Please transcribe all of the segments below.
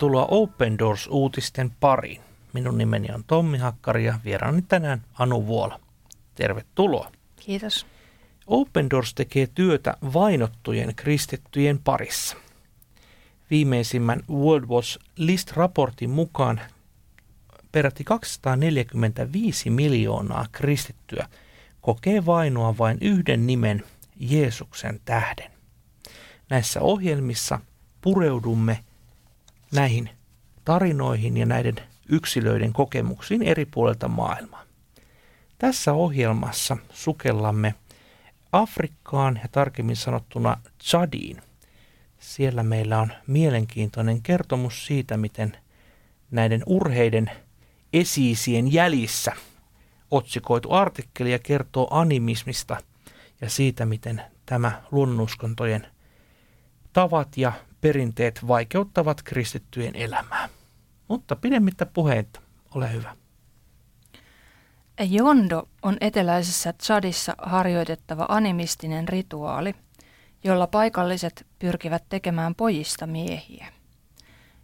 Tervetuloa Open Doors-uutisten pariin. Minun nimeni on Tommi Hakkari ja vieraani tänään Anu Vuola. Tervetuloa. Kiitos. Open Doors tekee työtä vainottujen kristittyjen parissa. Viimeisimmän World Watch List-raportin mukaan peräti 245 miljoonaa kristittyä kokee vainoa vain yhden nimen Jeesuksen tähden. Näissä ohjelmissa pureudumme näihin tarinoihin ja näiden yksilöiden kokemuksiin eri puolilta maailmaa. Tässä ohjelmassa sukellamme Afrikkaan ja tarkemmin sanottuna Chadiin. Siellä meillä on mielenkiintoinen kertomus siitä, miten näiden urheiden esiisien jäljissä otsikoitu artikkelia kertoo animismista ja siitä, miten tämä luonnonuskontojen tavat ja perinteet vaikeuttavat kristittyjen elämää. Mutta pidemmittä puheita, ole hyvä. Jondo on eteläisessä Chadissa harjoitettava animistinen rituaali, jolla paikalliset pyrkivät tekemään pojista miehiä.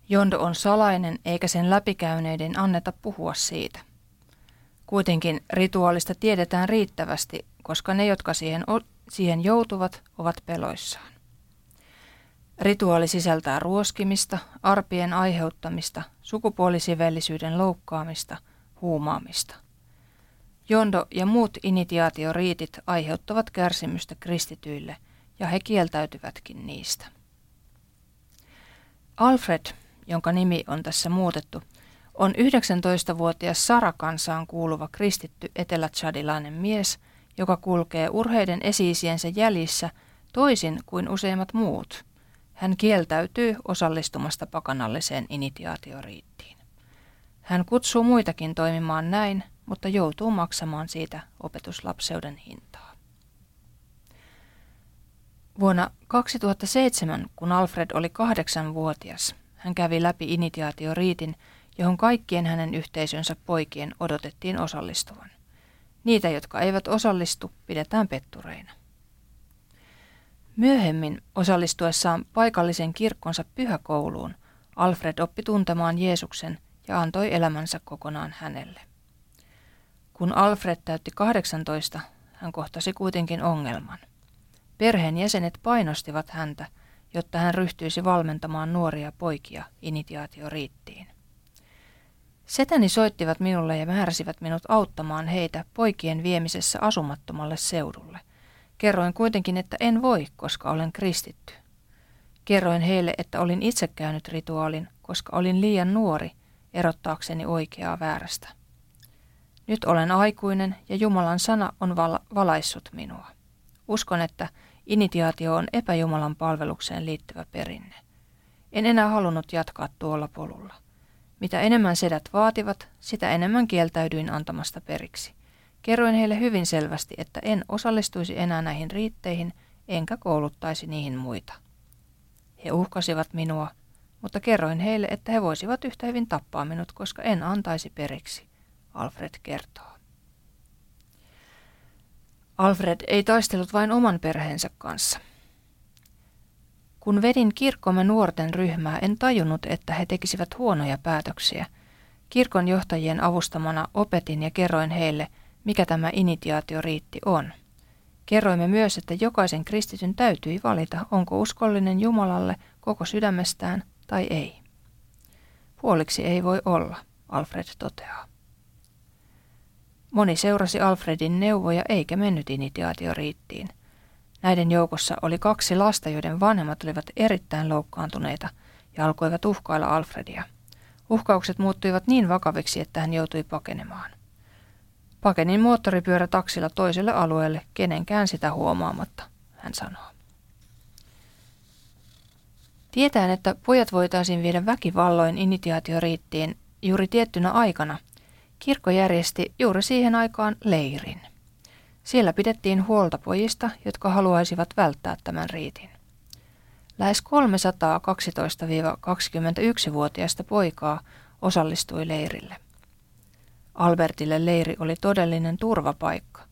Jondo on salainen eikä sen läpikäyneiden anneta puhua siitä. Kuitenkin rituaalista tiedetään riittävästi, koska ne, jotka siihen, siihen joutuvat, ovat peloissaan. Rituaali sisältää ruoskimista, arpien aiheuttamista, sukupuolisivellisyyden loukkaamista, huumaamista. Jondo ja muut initiaatioriitit aiheuttavat kärsimystä kristityille, ja he kieltäytyvätkin niistä. Alfred, jonka nimi on tässä muutettu, on 19-vuotias Sarakansaan kuuluva kristitty etelätsadilainen mies, joka kulkee urheiden esiisiensä jäljissä toisin kuin useimmat muut – hän kieltäytyy osallistumasta pakanalliseen initiaatioriittiin. Hän kutsuu muitakin toimimaan näin, mutta joutuu maksamaan siitä opetuslapseuden hintaa. Vuonna 2007, kun Alfred oli kahdeksanvuotias, hän kävi läpi initiaatioriitin, johon kaikkien hänen yhteisönsä poikien odotettiin osallistuvan. Niitä, jotka eivät osallistu, pidetään pettureina. Myöhemmin osallistuessaan paikallisen kirkkonsa pyhäkouluun Alfred oppi tuntemaan Jeesuksen ja antoi elämänsä kokonaan hänelle. Kun Alfred täytti 18, hän kohtasi kuitenkin ongelman. Perheen jäsenet painostivat häntä, jotta hän ryhtyisi valmentamaan nuoria poikia initiaatioriittiin. Setäni soittivat minulle ja määräsivät minut auttamaan heitä poikien viemisessä asumattomalle seudulle. Kerroin kuitenkin, että en voi, koska olen kristitty. Kerroin heille, että olin itse käynyt rituaalin, koska olin liian nuori erottaakseni oikeaa väärästä. Nyt olen aikuinen ja Jumalan sana on val- valaissut minua. Uskon, että initiaatio on epäjumalan palvelukseen liittyvä perinne. En enää halunnut jatkaa tuolla polulla. Mitä enemmän sedät vaativat, sitä enemmän kieltäydyin antamasta periksi. Kerroin heille hyvin selvästi, että en osallistuisi enää näihin riitteihin, enkä kouluttaisi niihin muita. He uhkasivat minua, mutta kerroin heille, että he voisivat yhtä hyvin tappaa minut, koska en antaisi periksi, Alfred kertoo. Alfred ei taistellut vain oman perheensä kanssa. Kun vedin kirkkomme nuorten ryhmää, en tajunnut, että he tekisivät huonoja päätöksiä. Kirkon johtajien avustamana opetin ja kerroin heille – mikä tämä initiaatioriitti on. Kerroimme myös, että jokaisen kristityn täytyi valita, onko uskollinen Jumalalle koko sydämestään tai ei. Puoliksi ei voi olla, Alfred toteaa. Moni seurasi Alfredin neuvoja eikä mennyt initiaatioriittiin. Näiden joukossa oli kaksi lasta, joiden vanhemmat olivat erittäin loukkaantuneita ja alkoivat uhkailla Alfredia. Uhkaukset muuttuivat niin vakaviksi, että hän joutui pakenemaan. Pakenin moottoripyörä taksilla toiselle alueelle, kenenkään sitä huomaamatta, hän sanoo. Tietään, että pojat voitaisiin viedä väkivalloin initiaatioriittiin juuri tiettynä aikana, kirkko järjesti juuri siihen aikaan leirin. Siellä pidettiin huolta pojista, jotka haluaisivat välttää tämän riitin. Lähes 300 12-21-vuotiaista poikaa osallistui leirille. Albertille leiri oli todellinen turvapaikka.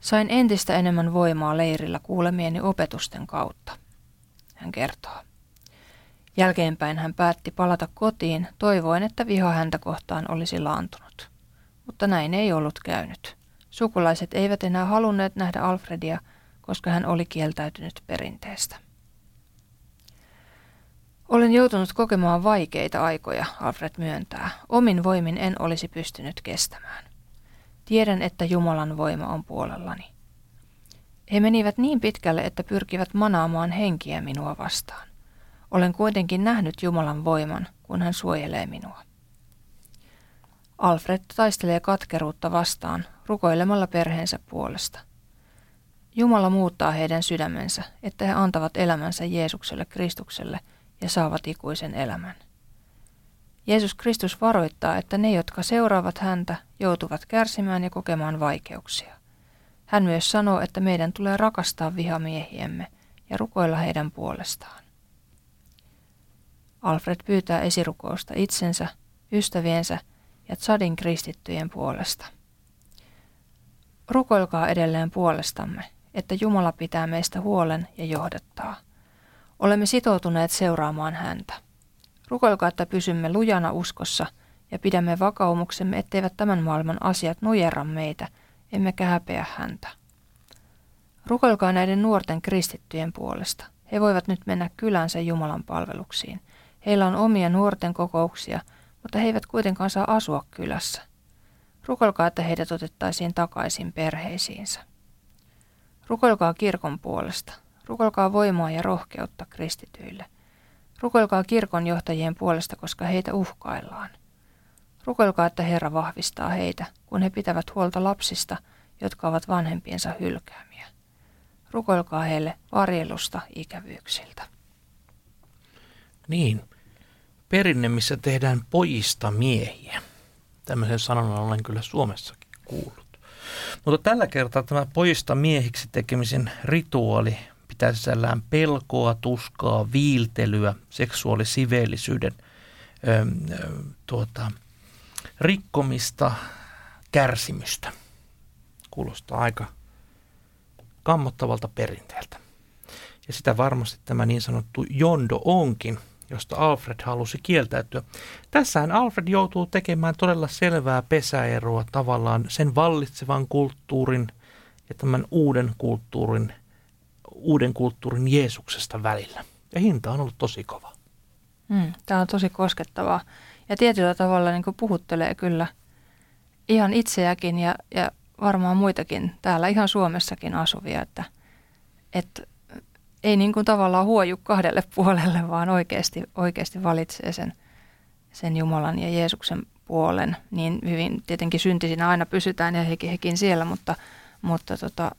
Sain entistä enemmän voimaa leirillä kuulemieni opetusten kautta, hän kertoo. Jälkeenpäin hän päätti palata kotiin, toivoen, että viha häntä kohtaan olisi laantunut. Mutta näin ei ollut käynyt. Sukulaiset eivät enää halunneet nähdä Alfredia, koska hän oli kieltäytynyt perinteestä. Olen joutunut kokemaan vaikeita aikoja, Alfred myöntää. Omin voimin en olisi pystynyt kestämään. Tiedän, että Jumalan voima on puolellani. He menivät niin pitkälle, että pyrkivät manaamaan henkiä minua vastaan. Olen kuitenkin nähnyt Jumalan voiman, kun hän suojelee minua. Alfred taistelee katkeruutta vastaan rukoilemalla perheensä puolesta. Jumala muuttaa heidän sydämensä, että he antavat elämänsä Jeesukselle Kristukselle ja saavat ikuisen elämän. Jeesus Kristus varoittaa, että ne, jotka seuraavat häntä, joutuvat kärsimään ja kokemaan vaikeuksia. Hän myös sanoo, että meidän tulee rakastaa vihamiehiemme ja rukoilla heidän puolestaan. Alfred pyytää esirukousta itsensä, ystäviensä ja Tsadin kristittyjen puolesta. Rukoilkaa edelleen puolestamme, että Jumala pitää meistä huolen ja johdattaa. Olemme sitoutuneet seuraamaan häntä. Rukoilkaa, että pysymme lujana uskossa ja pidämme vakaumuksemme, etteivät tämän maailman asiat nujerra meitä, emmekä häpeä häntä. Rukoilkaa näiden nuorten kristittyjen puolesta. He voivat nyt mennä kylänsä Jumalan palveluksiin. Heillä on omia nuorten kokouksia, mutta he eivät kuitenkaan saa asua kylässä. Rukoilkaa, että heidät otettaisiin takaisin perheisiinsä. Rukoilkaa kirkon puolesta. Rukoilkaa voimaa ja rohkeutta kristityille. Rukoilkaa kirkon johtajien puolesta, koska heitä uhkaillaan. Rukoilkaa, että Herra vahvistaa heitä, kun he pitävät huolta lapsista, jotka ovat vanhempiensa hylkäämiä. Rukoilkaa heille varjelusta ikävyyksiltä. Niin, perinne, missä tehdään pojista miehiä. Tämmöisen sanonnan olen kyllä Suomessakin kuullut. Mutta tällä kertaa tämä pojista miehiksi tekemisen rituaali pitää sisällään pelkoa, tuskaa, viiltelyä, seksuaalisiveellisyyden ö, ö, tuota, rikkomista, kärsimystä. Kuulostaa aika kammottavalta perinteeltä. Ja sitä varmasti tämä niin sanottu jondo onkin, josta Alfred halusi kieltäytyä. Tässähän Alfred joutuu tekemään todella selvää pesäeroa tavallaan sen vallitsevan kulttuurin ja tämän uuden kulttuurin, uuden kulttuurin Jeesuksesta välillä. Ja hinta on ollut tosi kova. Mm, tämä on tosi koskettavaa. Ja tietyllä tavalla niin puhuttelee kyllä ihan itseäkin ja, ja varmaan muitakin täällä ihan Suomessakin asuvia, että, että ei niin kuin tavallaan huoju kahdelle puolelle, vaan oikeasti, oikeasti valitsee sen, sen Jumalan ja Jeesuksen puolen. Niin hyvin tietenkin syntisinä aina pysytään ja hekin, hekin siellä, mutta, mutta tota,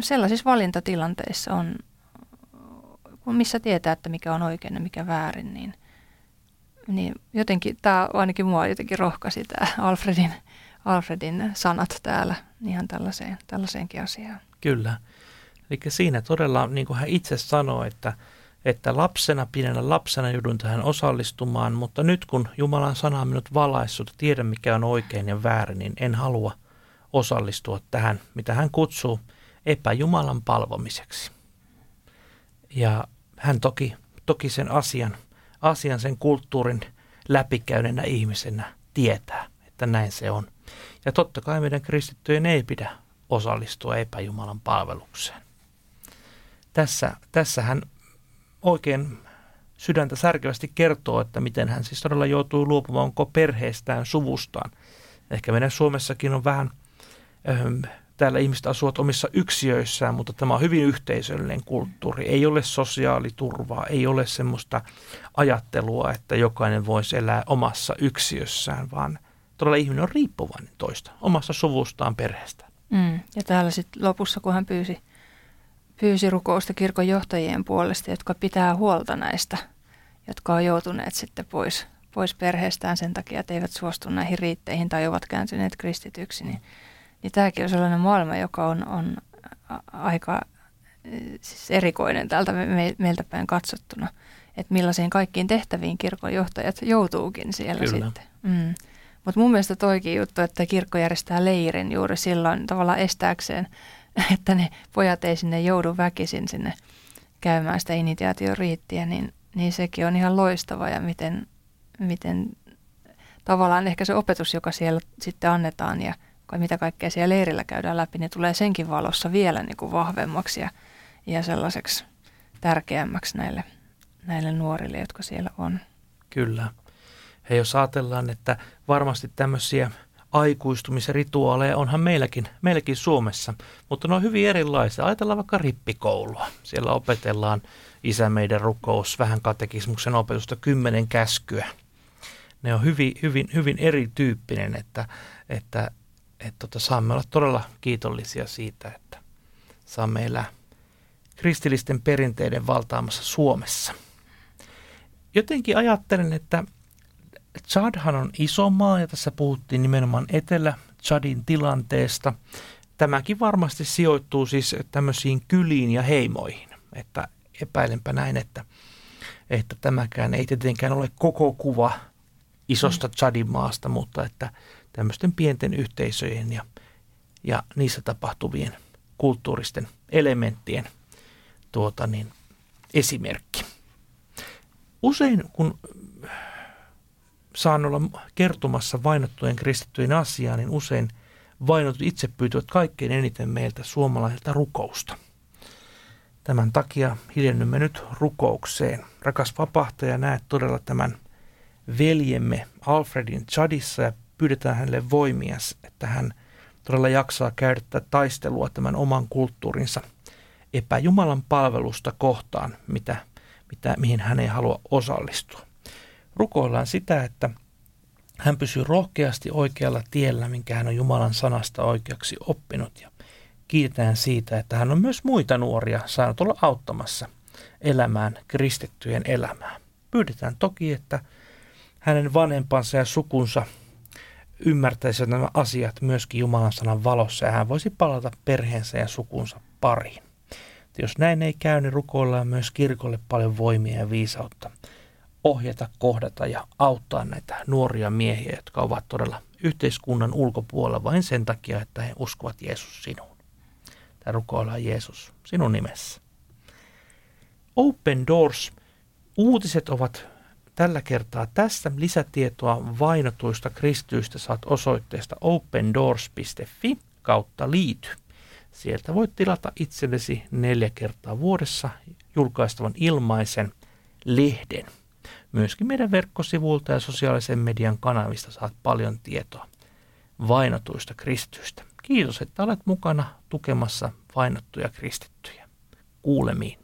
sellaisissa valintatilanteissa on, missä tietää, että mikä on oikein ja mikä väärin, niin, niin jotenkin tämä ainakin mua jotenkin rohkaisi tämä Alfredin, Alfredin sanat täällä ihan tällaiseen, tällaiseenkin asiaan. Kyllä. Eli siinä todella, niin kuin hän itse sanoi, että, että lapsena, pienenä lapsena joudun tähän osallistumaan, mutta nyt kun Jumalan sana on minut valaissut, tiedän mikä on oikein ja väärin, niin en halua osallistua tähän, mitä hän kutsuu epäjumalan palvomiseksi. Ja hän toki, toki sen asian, asian, sen kulttuurin läpikäyneenä ihmisenä tietää, että näin se on. Ja totta kai meidän kristittyjen ei pidä osallistua epäjumalan palvelukseen tässä, tässä hän oikein sydäntä särkevästi kertoo, että miten hän siis todella joutuu luopumaan koko perheestään, suvustaan. Ehkä meidän Suomessakin on vähän, ähm, täällä ihmiset asuvat omissa yksiöissään, mutta tämä on hyvin yhteisöllinen kulttuuri. Ei ole sosiaaliturvaa, ei ole semmoista ajattelua, että jokainen voisi elää omassa yksiössään, vaan todella ihminen on riippuvainen toista, omassa suvustaan, perheestä. Mm. Ja täällä sitten lopussa, kun hän pyysi pyysi rukousta kirkon johtajien puolesta, jotka pitää huolta näistä, jotka on joutuneet sitten pois, pois perheestään sen takia, että eivät suostu näihin riitteihin tai ovat kääntyneet kristityksi. Niin, niin tämäkin on sellainen maailma, joka on, on aika siis erikoinen täältä me, meiltä päin katsottuna, että millaisiin kaikkiin tehtäviin kirkon johtajat joutuukin siellä Kyllä. sitten. Mm. Mutta mun mielestä toikin juttu, että kirkko järjestää leirin juuri silloin tavallaan estääkseen että ne pojat ei sinne joudu väkisin sinne käymään sitä initiaatioriittiä, niin, niin sekin on ihan loistava ja miten, miten tavallaan ehkä se opetus, joka siellä sitten annetaan ja mitä kaikkea siellä leirillä käydään läpi, niin tulee senkin valossa vielä niin kuin vahvemmaksi ja, ja sellaiseksi tärkeämmäksi näille, näille nuorille, jotka siellä on. Kyllä. Ja jos ajatellaan, että varmasti tämmöisiä aikuistumisrituaaleja onhan meilläkin, meilläkin Suomessa, mutta ne on hyvin erilaisia. Ajatellaan vaikka rippikoulua. Siellä opetellaan isä meidän rukous, vähän katekismuksen opetusta, kymmenen käskyä. Ne on hyvin, hyvin, hyvin erityyppinen, että, että, että tota, saamme olla todella kiitollisia siitä, että saamme elää kristillisten perinteiden valtaamassa Suomessa. Jotenkin ajattelen, että Chadhan on iso maa ja tässä puhuttiin nimenomaan Etelä-Chadin tilanteesta. Tämäkin varmasti sijoittuu siis tämmöisiin kyliin ja heimoihin, että epäilenpä näin, että, että tämäkään ei tietenkään ole koko kuva isosta Chadin maasta, mutta että tämmöisten pienten yhteisöjen ja, ja niissä tapahtuvien kulttuuristen elementtien tuota niin, esimerkki. Usein kun saan olla kertomassa vainottujen kristittyjen asiaa, niin usein vainotut itse pyytävät kaikkein eniten meiltä suomalaisilta rukousta. Tämän takia hiljennymme nyt rukoukseen. Rakas vapahtaja, näet todella tämän veljemme Alfredin Chadissa ja pyydetään hänelle voimia, että hän todella jaksaa käydä taistelua tämän oman kulttuurinsa epäjumalan palvelusta kohtaan, mitä, mitä, mihin hän ei halua osallistua rukoillaan sitä, että hän pysyy rohkeasti oikealla tiellä, minkä hän on Jumalan sanasta oikeaksi oppinut. Ja kiitetään siitä, että hän on myös muita nuoria saanut olla auttamassa elämään kristittyjen elämää. Pyydetään toki, että hänen vanhempansa ja sukunsa ymmärtäisivät nämä asiat myöskin Jumalan sanan valossa ja hän voisi palata perheensä ja sukunsa pariin. Jos näin ei käy, niin rukoillaan myös kirkolle paljon voimia ja viisautta ohjata, kohdata ja auttaa näitä nuoria miehiä, jotka ovat todella yhteiskunnan ulkopuolella vain sen takia, että he uskovat Jeesus sinuun. Tai rukoillaan Jeesus sinun nimessä. Open Doors. Uutiset ovat tällä kertaa tässä. Lisätietoa vainotuista kristyistä saat osoitteesta opendoors.fi kautta liity. Sieltä voit tilata itsellesi neljä kertaa vuodessa julkaistavan ilmaisen lehden. Myöskin meidän verkkosivuilta ja sosiaalisen median kanavista saat paljon tietoa vainotuista kristyistä. Kiitos, että olet mukana tukemassa vainottuja kristittyjä. Kuulemiin.